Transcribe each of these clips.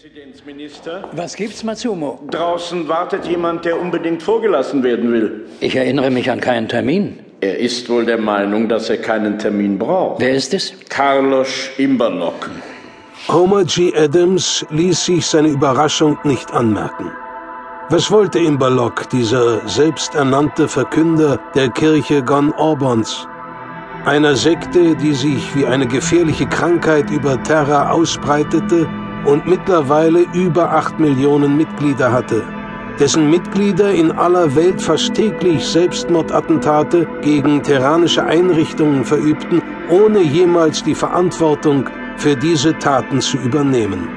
Präsidentsminister. Was gibt's, Matsumo? Draußen wartet jemand, der unbedingt vorgelassen werden will. Ich erinnere mich an keinen Termin. Er ist wohl der Meinung, dass er keinen Termin braucht. Wer ist es? Carlos Imbernock. Homer G. Adams ließ sich seine Überraschung nicht anmerken. Was wollte Imberlock, dieser selbsternannte Verkünder der Kirche Gon Orbons? Einer Sekte, die sich wie eine gefährliche Krankheit über Terra ausbreitete und mittlerweile über acht Millionen Mitglieder hatte, dessen Mitglieder in aller Welt fast täglich Selbstmordattentate gegen terranische Einrichtungen verübten, ohne jemals die Verantwortung für diese Taten zu übernehmen.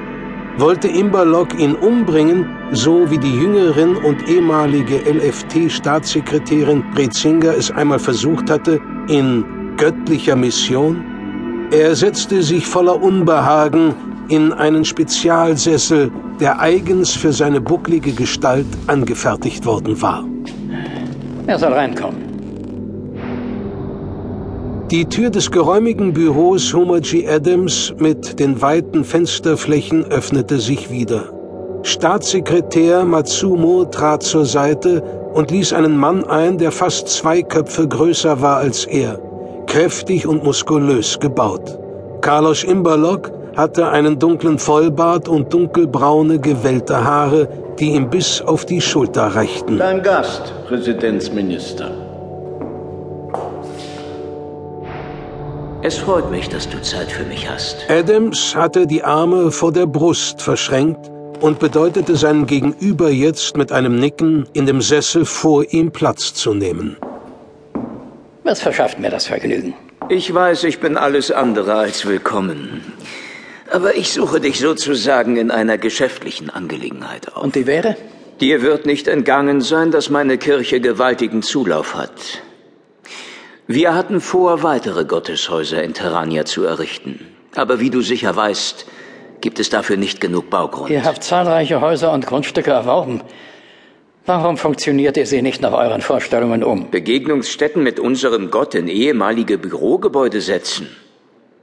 Wollte Imberlock ihn umbringen, so wie die Jüngerin und ehemalige LFT-Staatssekretärin Brezinger es einmal versucht hatte, in göttlicher Mission? Er setzte sich voller Unbehagen in einen Spezialsessel, der eigens für seine bucklige Gestalt angefertigt worden war. Er soll reinkommen. Die Tür des geräumigen Büros Homer G. Adams mit den weiten Fensterflächen öffnete sich wieder. Staatssekretär Matsumo trat zur Seite und ließ einen Mann ein, der fast zwei Köpfe größer war als er, kräftig und muskulös gebaut. Carlos Imberlock hatte einen dunklen Vollbart und dunkelbraune, gewellte Haare, die ihm bis auf die Schulter reichten. Dein Gast, Präsidentsminister. Es freut mich, dass du Zeit für mich hast. Adams hatte die Arme vor der Brust verschränkt und bedeutete seinem Gegenüber jetzt mit einem Nicken in dem Sessel vor ihm Platz zu nehmen. Was verschafft mir das Vergnügen? Ich weiß, ich bin alles andere als willkommen. Aber ich suche dich sozusagen in einer geschäftlichen Angelegenheit auf. Und die wäre? Dir wird nicht entgangen sein, dass meine Kirche gewaltigen Zulauf hat. Wir hatten vor, weitere Gotteshäuser in Terrania zu errichten. Aber wie du sicher weißt, gibt es dafür nicht genug Baugrund. Ihr habt zahlreiche Häuser und Grundstücke erworben. Warum funktioniert ihr sie nicht nach euren Vorstellungen um? Begegnungsstätten mit unserem Gott in ehemalige Bürogebäude setzen.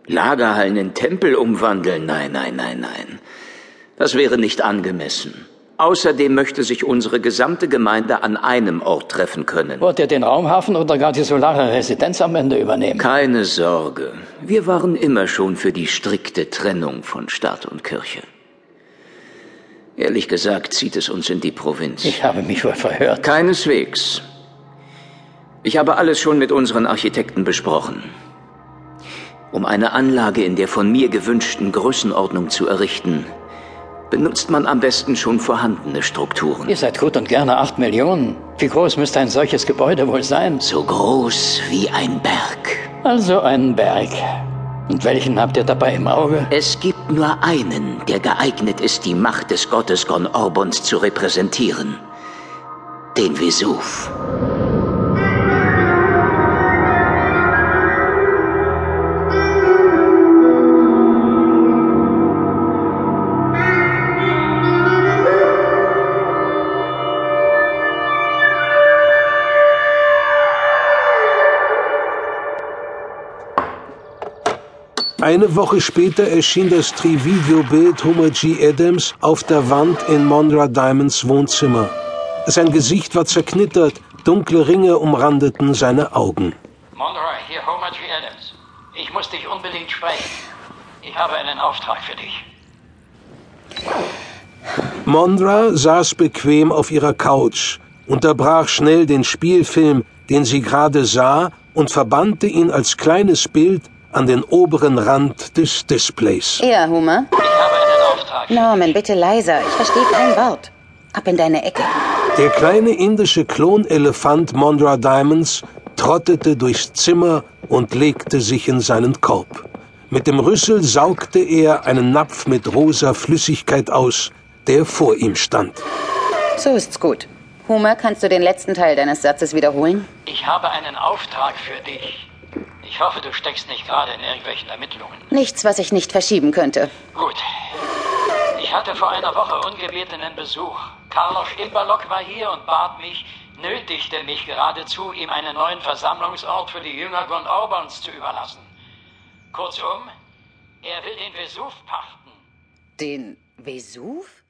Lagerhallen in Tempel umwandeln. Nein, nein, nein, nein. Das wäre nicht angemessen. Außerdem möchte sich unsere gesamte Gemeinde an einem Ort treffen können. Wollt ihr den Raumhafen oder gar die solare Residenz am Ende übernehmen? Keine Sorge. Wir waren immer schon für die strikte Trennung von Staat und Kirche. Ehrlich gesagt zieht es uns in die Provinz. Ich habe mich wohl verhört. Keineswegs. Ich habe alles schon mit unseren Architekten besprochen. Um eine Anlage in der von mir gewünschten Größenordnung zu errichten, benutzt man am besten schon vorhandene Strukturen. Ihr seid gut und gerne acht Millionen. Wie groß müsste ein solches Gebäude wohl sein? So groß wie ein Berg. Also ein Berg. Und welchen habt ihr dabei im Auge? Es gibt nur einen, der geeignet ist, die Macht des Gottes Gon Orbons zu repräsentieren. Den Vesuv. Eine Woche später erschien das Trivideo-Bild Homer G. Adams auf der Wand in Monra Diamonds Wohnzimmer. Sein Gesicht war zerknittert, dunkle Ringe umrandeten seine Augen. Monroe, hier Homer G. Adams. Ich muss dich unbedingt sprechen. Ich habe einen Auftrag für dich. Mondra saß bequem auf ihrer Couch, unterbrach schnell den Spielfilm, den sie gerade sah, und verbannte ihn als kleines Bild an den oberen Rand des Displays. Ja, Homer. Ich habe einen Auftrag. Norman, bitte leiser. Ich verstehe kein Wort. Ab in deine Ecke. Der kleine indische Klonelefant Mondra Diamonds trottete durchs Zimmer und legte sich in seinen Korb. Mit dem Rüssel saugte er einen Napf mit rosa Flüssigkeit aus, der vor ihm stand. So ist's gut. Homer, kannst du den letzten Teil deines Satzes wiederholen? Ich habe einen Auftrag für dich. Ich hoffe, du steckst nicht gerade in irgendwelchen Ermittlungen. Nichts, was ich nicht verschieben könnte. Gut. Ich hatte vor einer Woche ungebetenen Besuch. Carlos Imberlock war hier und bat mich, nötigte mich geradezu, ihm einen neuen Versammlungsort für die Jünger Gon Orbons zu überlassen. Kurzum, er will den Vesuv pachten. Den Vesuv?